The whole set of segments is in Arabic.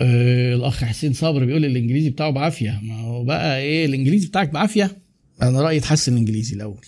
آه الأخ حسين صبري بيقول الإنجليزي بتاعه بعافية. ما هو بقى إيه الإنجليزي بتاعك بعافية؟ أنا رأيي تحسن الإنجليزي الأول.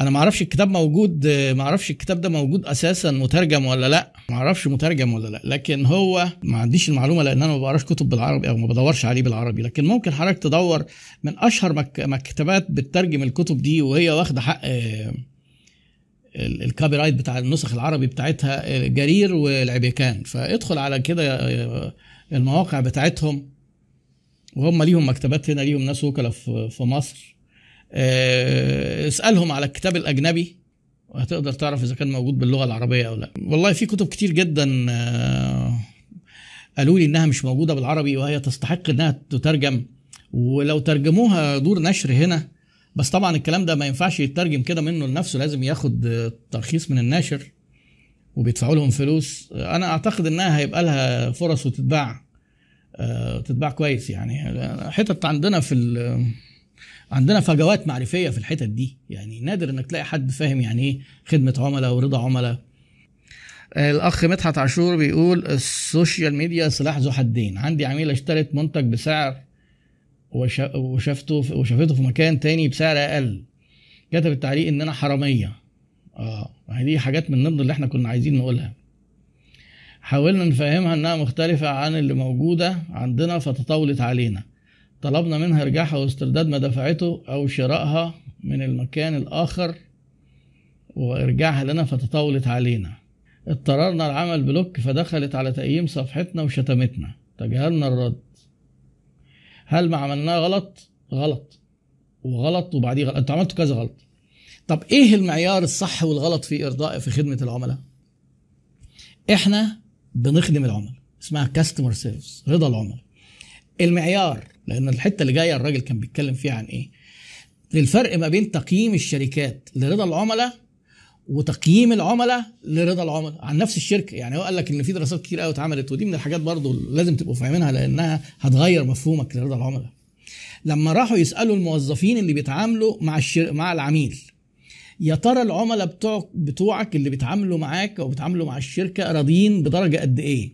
أنا ما أعرفش الكتاب موجود ما أعرفش الكتاب ده موجود أساسا مترجم ولا لأ. ما أعرفش مترجم ولا لأ. لكن هو ما عنديش المعلومة لأن أنا ما بقراش كتب بالعربي أو ما بدورش عليه بالعربي. لكن ممكن حضرتك تدور من أشهر مك- مكتبات بتترجم الكتب دي وهي واخدة حق آه، ال copyright بتاع النسخ العربي بتاعتها جرير والعبيكان فادخل على كده آه، المواقع بتاعتهم وهم ليهم مكتبات هنا ليهم ناس وكلاء في في مصر. آه، اسألهم على الكتاب الأجنبي وهتقدر تعرف إذا كان موجود باللغة العربية أو لا. والله في كتب كتير جدا آه، قالوا لي إنها مش موجودة بالعربي وهي تستحق إنها تترجم. ولو ترجموها دور نشر هنا بس طبعا الكلام ده ما ينفعش يترجم كده منه لنفسه لازم ياخد ترخيص من الناشر وبيدفعوا لهم فلوس. أنا أعتقد إنها هيبقى لها فرص وتتباع آه، تتباع كويس يعني. حتت عندنا في عندنا فجوات معرفية في الحتت دي. يعني نادر إنك تلاقي حد فاهم يعني إيه خدمة عملاء ورضا عملاء. الأخ مدحت عاشور بيقول ال social media سلاح ذو حدين. عندي عميله اشترت منتج بسعر وشافته وشافته في مكان تاني بسعر أقل. كتب التعليق إن أنا حرامية. آه. دي حاجات من ضمن اللي إحنا كنا عايزين نقولها. حاولنا نفهمها إنها مختلفة عن اللي موجودة عندنا فتطاولت علينا. طلبنا منها ارجاعها واسترداد ما دفعته أو شرائها من المكان الآخر وارجاعها لنا فتطاولت علينا. اضطررنا العمل بلوك فدخلت على تقييم صفحتنا وشتمتنا. تجاهلنا الرد. هل ما عملناه غلط؟ غلط. وغلط وبعديه غلط. أنتوا عملتوا كذا غلط. طب إيه المعيار الصح والغلط في إرضاء في خدمة العملاء؟ إحنا بنخدم العملاء. اسمها كاستمر سيرفيس رضا العملاء. المعيار لأن الحتة اللي جاية الراجل كان بيتكلم فيها عن إيه؟ الفرق ما بين تقييم الشركات لرضا العملاء وتقييم العملاء لرضا العملاء عن نفس الشركة. يعني هو قال لك إن في دراسات كتير قوي اتعملت ودي من الحاجات برضو لازم تبقوا فاهمينها لأنها هتغير مفهومك لرضا العملاء. لما راحوا يسألوا الموظفين اللي بيتعاملوا مع الشر... مع العميل يا ترى العملاء بتوع بتوعك اللي بيتعاملوا معاك أو بيتعاملوا مع الشركة راضيين بدرجة قد إيه؟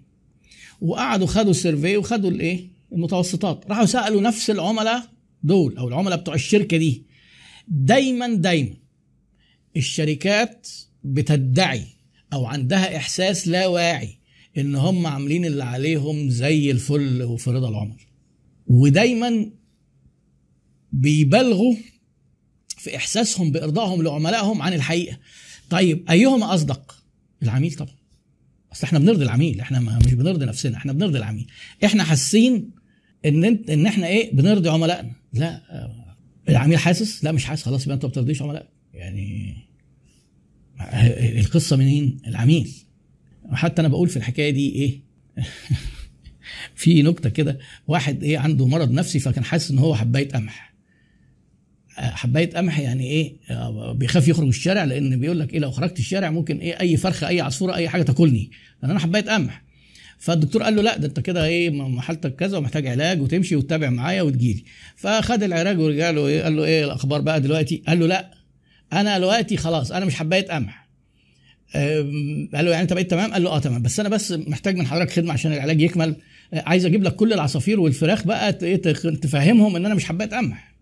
وقعدوا خدوا السيرفي وخدوا الإيه؟ المتوسطات. راحوا سألوا نفس العملاء دول أو العملاء بتوع الشركة دي. دايما دايما الشركات بتدعي أو عندها إحساس لا واعي إن هم عاملين اللي عليهم زي الفل وفي رضا العملاء ودايما بيبالغوا في إحساسهم بإرضائهم لعملائهم عن الحقيقة. طيب أيهما أصدق؟ العميل طبعا. أصل إحنا بنرضي العميل إحنا مش بنرضي نفسنا إحنا بنرضي العميل. إحنا حاسين إن انت إن إحنا إيه؟ بنرضي عملائنا. لا آه، العميل حاسس؟ لا مش حاسس. خلاص يبقى أنت ما بترضيش عملائك. يعني آه، القصة منين العميل. حتى أنا بقول في الحكاية دي إيه؟ في نكتة كده واحد إيه عنده مرض نفسي فكان حاسس إن هو حباية قمح. حباية قمح يعني إيه؟ آه، بيخاف يخرج الشارع لأن بيقول لك إيه لو خرجت الشارع ممكن إيه أي فرخة أي عصفورة أي حاجة تاكلني. أنا حباية قمح. فالدكتور قال له لا ده أنت كده إيه حالتك كذا ومحتاج علاج وتمشي وتتابع معايا وتجيلي. فخد العلاج ورجع له إيه قال له إيه الأخبار بقى دلوقتي؟ قال له لا. أنا دلوقتي خلاص أنا مش حبايه قمح. قال له يعني أنت بقيت تمام؟ قال له آه تمام. بس أنا بس محتاج من حضرتك خدمة عشان العلاج يكمل. آه، عايز أجيب لك كل العصافير والفراخ بقى إيه تفهمهم إن أنا مش حبايه قمح.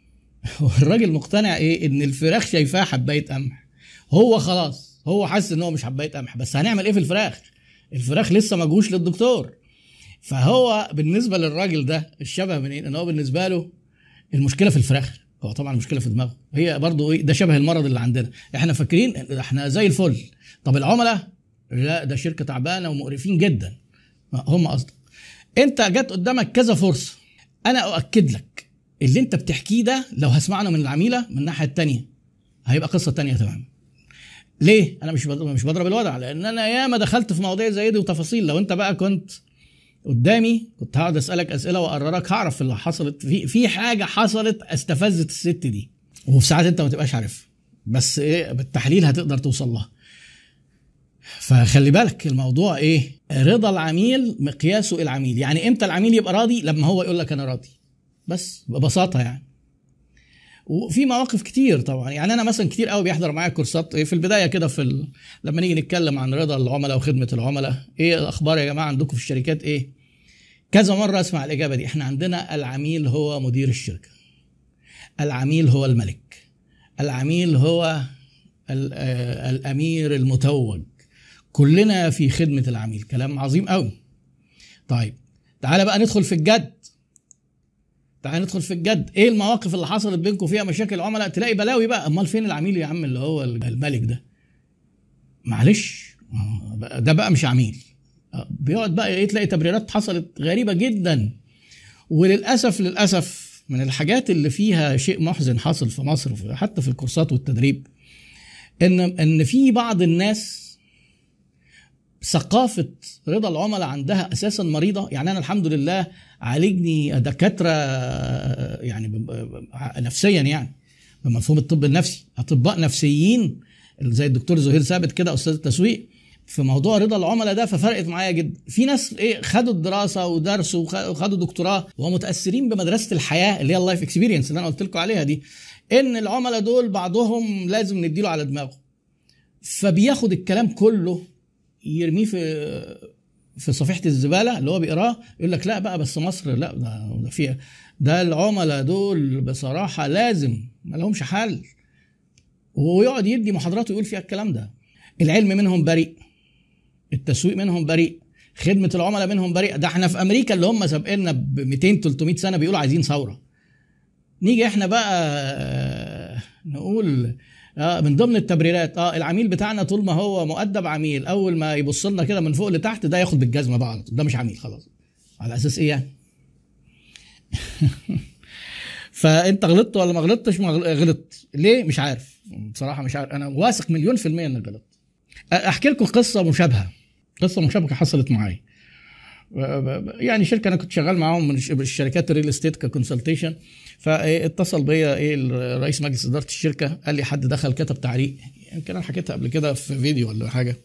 والراجل مقتنع إيه؟ إن الفراخ شايفاه حبايه قمح. هو خلاص هو حاسس إن هو مش حبايه قمح. بس هنعمل إيه في الفراخ؟ الفراخ لسه ما جوش للدكتور. فهو بالنسبة للراجل ده الشبه منين؟ إن هو بالنسبة له المشكلة في الفراخ. هو طبعا المشكلة في دماغه. هي برضو إيه ده شبه المرض اللي عندنا. إحنا فاكرين إحنا زي الفل. طب العملاء؟ لا ده شركة تعبانة ومقرفين جدا. هم قصدك أنت جت قدامك كذا فرصة. أنا أؤكد لك اللي أنت بتحكيه ده لو هسمعنا من العميلة من الناحية التانية هيبقى قصة تانية تمام ليه؟ أنا مش بضرب مش بضرب الوضع لأن أنا ياما دخلت في مواضيع زي دي وتفاصيل. لو أنت بقى كنت قدامي كنت هقعد أسألك أسئلة وأقررك هعرف اللي حصلت في في حاجة حصلت استفزت الست دي. وفي ساعات أنت ما تبقاش عارفها بس إيه بالتحليل هتقدر توصل لها. فخلي بالك الموضوع إيه؟ رضا العميل مقياسه العميل. يعني إمتى العميل يبقى راضي؟ لما هو يقول لك أنا راضي. بس ببساطة يعني. وفي مواقف كتير طبعا. يعني أنا مثلا كتير قوي بيحضر معايا كورسات. إيه في البداية كده في ال... لما نيجي نتكلم عن رضا العملاء وخدمة العملاء إيه الأخبار يا جماعة عندكم في الشركات؟ إيه كذا مرة أسمع الإجابة دي. إحنا عندنا العميل هو مدير الشركة. العميل هو الملك. العميل هو آه، الأمير المتوج. كلنا في خدمة العميل. كلام عظيم قوي. طيب تعالى بقى ندخل في الجد. تعالى ندخل في الجد. إيه المواقف اللي حصلت بينكم فيها مشاكل عملاء تلاقي بلاوي بقى. امال فين العميل يا عم اللي هو الملك ده؟ معلش. ده بقى مش عميل. بيقعد بقى إيه تلاقي تبريرات حصلت غريبة جدا. وللأسف للأسف من الحاجات اللي فيها شيء محزن حصل في مصر حتى في الكورسات والتدريب ان إن في بعض الناس ثقافة رضا العملاء عندها أساسا مريضة. يعني أنا الحمد لله عالجني دكاترة يعني نفسيا يعني بمفهوم الطب النفسي. أطباء نفسيين زي الدكتور زهير ثابت كده أستاذ التسويق في موضوع رضا العملاء ده ففرقت معايا جدا. في ناس إيه خدوا الدراسة ودرسوا وخدوا دكتوراه ومتاثرين بمدرسة الحياة اللي هي ال life experience اللي أنا قلت لكم عليها دي إن العملاء دول بعضهم لازم نديله على دماغه. فبياخد الكلام كله يرميه في في صفيحة الزبالة اللي هو بيقراه يقول لك لا بقى بس مصر لا ده, فيها ده العملاء دول بصراحة لازم ما لهمش حل. ويقعد يدي محاضرات ويقول فيها الكلام ده. العلم منهم بريء التسويق منهم بريء خدمة العملاء منهم بريء. ده إحنا في أمريكا اللي هم سابقنا ب 200 300 سنة بيقولوا عايزين ثورة. نيجي إحنا بقى نقول آه من ضمن التبريرات. آه العميل بتاعنا طول ما هو مؤدب عميل أول ما يبص لنا كده من فوق لتحت ده ياخد بالجزمة بقى ده مش عميل خلاص. على أساس إيه يعني؟ فأنت غلطت ولا ما غلطتش؟ ما غلطت. ليه؟ مش عارف. بصراحة مش عارف. أنا واثق مليون في المية إنك غلطت. أحكي لكم قصة مشابهة. قصة مشابهة حصلت معايا. يعني شركة أنا كنت شغال معاهم من الشركات ال real estate ك consultation فاتصل بيا إيه رئيس مجلس إدارة الشركة قال لي حد دخل كتب تعليق يمكن أنا حكيتها قبل كده في فيديو ولا حاجة.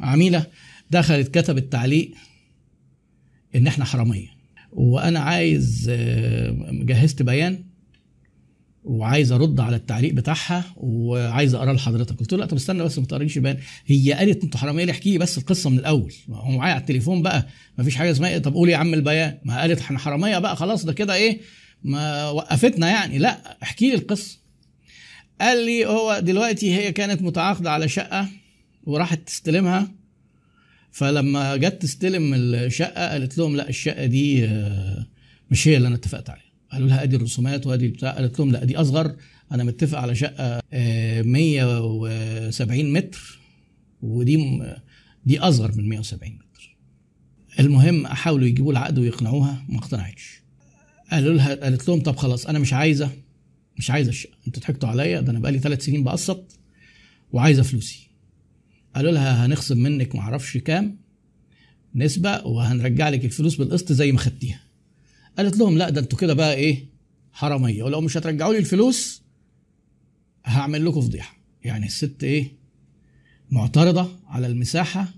عميلة دخلت كتبت تعليق إن إحنا حرامية وأنا عايز جهزت بيان وعايز ارد على التعليق بتاعها وعايز اقراه لحضرتك. قلت له لا طب استنى بس ما تقريش بيان هي قالت أنتوا حراميه احكي لي بس القصة من الأول. هو معايا على التليفون بقى. ما فيش حاجة اسمها إيه؟ طب قول يا عم البيان. ما قالت إحنا حرامية بقى خلاص ده كده إيه؟ ما وقفتنا يعني. لا احكي لي القصة. قال لي هو دلوقتي هي كانت متعاقدة على شقة وراحت تستلمها. فلما جت تستلم الشقة قالت لهم لا الشقة دي آه، مش هي اللي أنا اتفقت عليها. قالوا لها أدي الرسومات وأدي البتاع قالت لهم لا دي أصغر أنا متفق على شقة 170 آه، متر ودي دي أصغر من 170 متر. المهم حاولوا يجيبوا العقد ويقنعوها ما اقتنعتش. قالوا لها قالت لهم طب خلاص أنا مش عايزة مش عايزة الشقة أنتوا ضحكتوا عليا ده أنا بقالي ثلاث سنين بقسط وعايزة فلوسي. قالوا لها هنخصم منك معرفش كام نسبة وهنرجع لك الفلوس بالقسط زي ما خدتيها. قالت لهم لا ده أنتوا كده بقى إيه حرامية. ولو مش هترجعوا لي الفلوس هعمل لكم فضيحة. يعني الست إيه معترضة على المساحة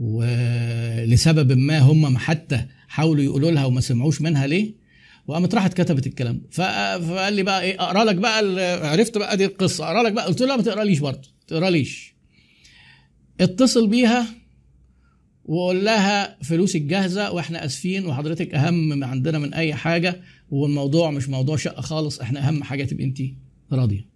ولسبب ما هم حتى حاولوا يقولوا لها وما سمعوش منها ليه وقامت راحت كتبت الكلام. فقال لي بقى إيه اقرأ لك بقى عرفت بقى دي القصة. اقرأ لك بقى قلت له لا ما تقرأليش برضه تقرأليش. اتصل بيها وقول لها فلوسك جاهزه وإحنا آسفين وحضرتك أهم عندنا من أي حاجة والموضوع مش موضوع شقة خالص إحنا أهم حاجة تبقي انت راضية.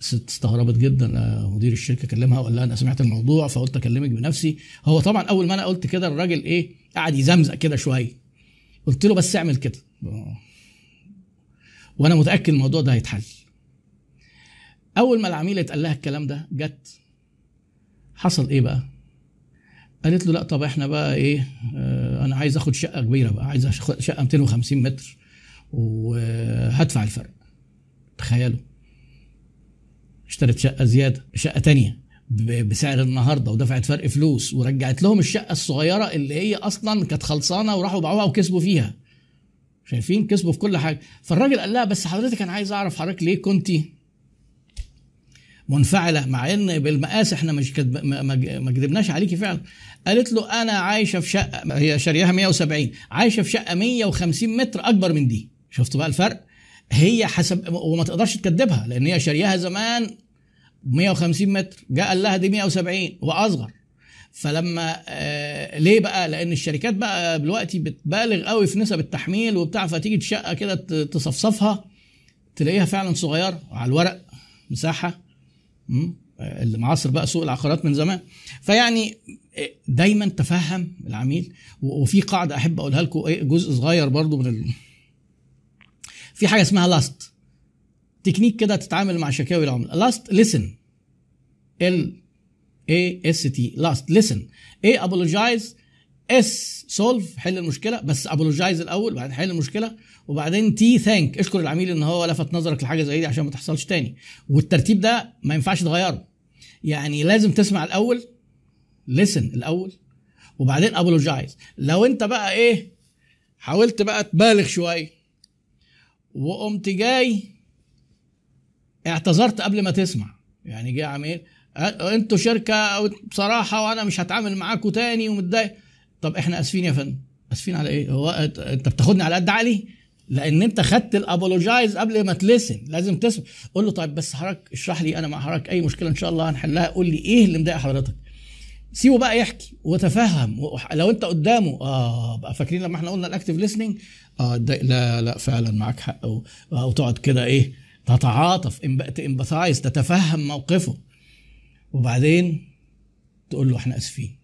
الست استغربت جدا آه، مدير الشركة كلمها وقال لها أنا سمعت الموضوع فقلت أكلمك بنفسي. هو طبعا أول ما أنا قلت كده الراجل إيه قعد يزمزق كده شوية. قلت له بس اعمل كده. وأنا متأكد الموضوع ده هيتحل. أول ما العميله اتقال لها الكلام ده جت. حصل إيه بقى؟ قالت له لا طب إحنا بقى إيه آه أنا عايز اخد شقة كبيرة بقى عايز أخد شقة 250 متر وهدفع الفرق. تخيلوا. اشترت شقة زيادة شقة تانية بسعر النهارده ودفعت فرق فلوس ورجعت لهم الشقة الصغيرة اللي هي أصلا كانت خلصانة وراحوا باعوها وكسبوا فيها. شايفين؟ كسبوا في كل حاجة. فالراجل قال لها بس حضرتك أنا عايز أعرف حضرتك ليه كنتي منفعلة مع إن بالمقاس إحنا مش كدب ما كدبناش عليكي فعلا. قالت له أنا عايشة في شقة هي شارياها 170 عايشة في شقة 150 متر أكبر من دي. شفتوا بقى الفرق؟ هي حسب وما تقدرش تكذبها لأن هي شارياها زمان 150 متر جاء قال لها دي 170 واصغر فلما آه ليه بقى؟ لأن الشركات بقى دلوقتي بتبالغ قوي في نسب التحميل وبتاع فتيجي الشقه كده تصفصفها تلاقيها فعلا صغيرة على الورق مساحة. اللي معاصر بقى سوق العقارات من زمان. فيعني دايما تفهم العميل وفي قاعدة أحب أقولها لكم إيه جزء صغير برضو من ال... في حاجة اسمها LAST technique كده تتعامل مع شكاوي العملاء LAST listen L A S T LAST listen A apologize S solve حل المشكلة بس apologize الأول بعدين حل المشكلة وبعدين T thank اشكر العميل إن هو لفت نظرك لحاجة زي دي عشان ما تحصلش تاني. والترتيب ده ما ينفعش تغيره. يعني لازم تسمع الأول listen الأول وبعدين apologize لو أنت بقى إيه حاولت بقى تبالغ شوية وقمت جاي اعتذرت قبل ما تسمع. يعني جه عميل أنتوا شركة بصراحة وأنا مش هتعامل معاكم تاني ومتضايق. طب إحنا آسفين يا فندم. آسفين على إيه؟ هو انت بتاخدني على قد عقلي؟ لأن أنت خدت ال apologize قبل ما ت listen. لازم تسمع. قول له طيب بس حضرتك اشرح لي أنا مع حضرتك أي مشكلة إن شاء الله هنحلها. قول لي إيه اللي مضايق حضرتك؟ سيبه بقى يحكي وتفهم. لو أنت قدامه آه بقى فاكرين لما إحنا قلنا ال active listening آه لا لا فعلا معاك حق. وتقعد كده إيه؟ تتعاطف ت empathize تتفهم موقفه. وبعدين تقول له إحنا آسفين.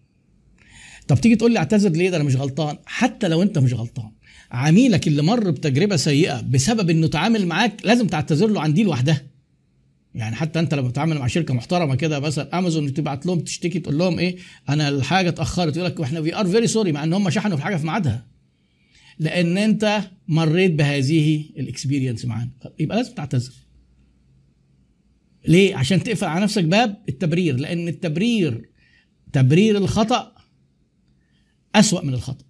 طب تيجي تقول لي اعتذر ليه؟ ده أنا مش غلطان. حتى لو انت مش غلطان. عميلك اللي مر بتجربة سيئة بسبب انه تعامل معاك لازم تعتذر له عن دي لوحدها. يعني حتى انت لما بتتعامل مع شركة محترمة كده مثلا امازون تبعت لهم تشتكي تقول لهم إيه؟ أنا الحاجة اتأخرت. يقول لك إحنا we are very sorry مع إن هم شحنوا في حاجة في ميعادها. لأن أنت مريت بهذه الاكسبيرينس معانا. يبقى لازم تعتذر. ليه؟ عشان تقفل على نفسك باب التبرير. لأن التبرير تبرير الخطأ أسوأ من الخطأ.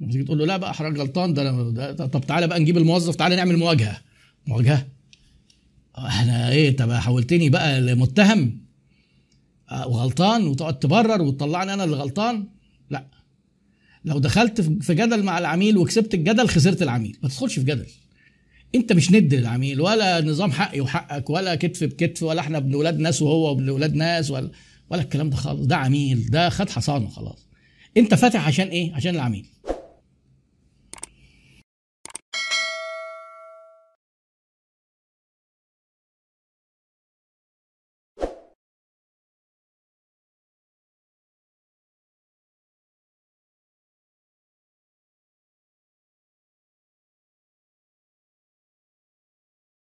لما تيجي تقول له لا بقى حضرتك غلطان ده, ده طب تعالى بقى نجيب الموظف تعالى نعمل مواجهة. مواجهة؟ إحنا إيه طب حولتني بقى لمتهم. وغلطان وتقعد تبرر وتطلعني أنا اللي غلطان؟ لا. لو دخلت في جدل مع العميل وكسبت الجدل خسرت العميل. ما تدخلش في جدل. أنت مش ند للعميل ولا نظام حقي وحقك ولا كتف بكتف ولا إحنا ابن ولاد ناس وهو ابن ولاد ناس ولا ولا الكلام ده خالص. ده عميل ده خد حصانه خلاص. انت فاتح عشان إيه؟ عشان العميل.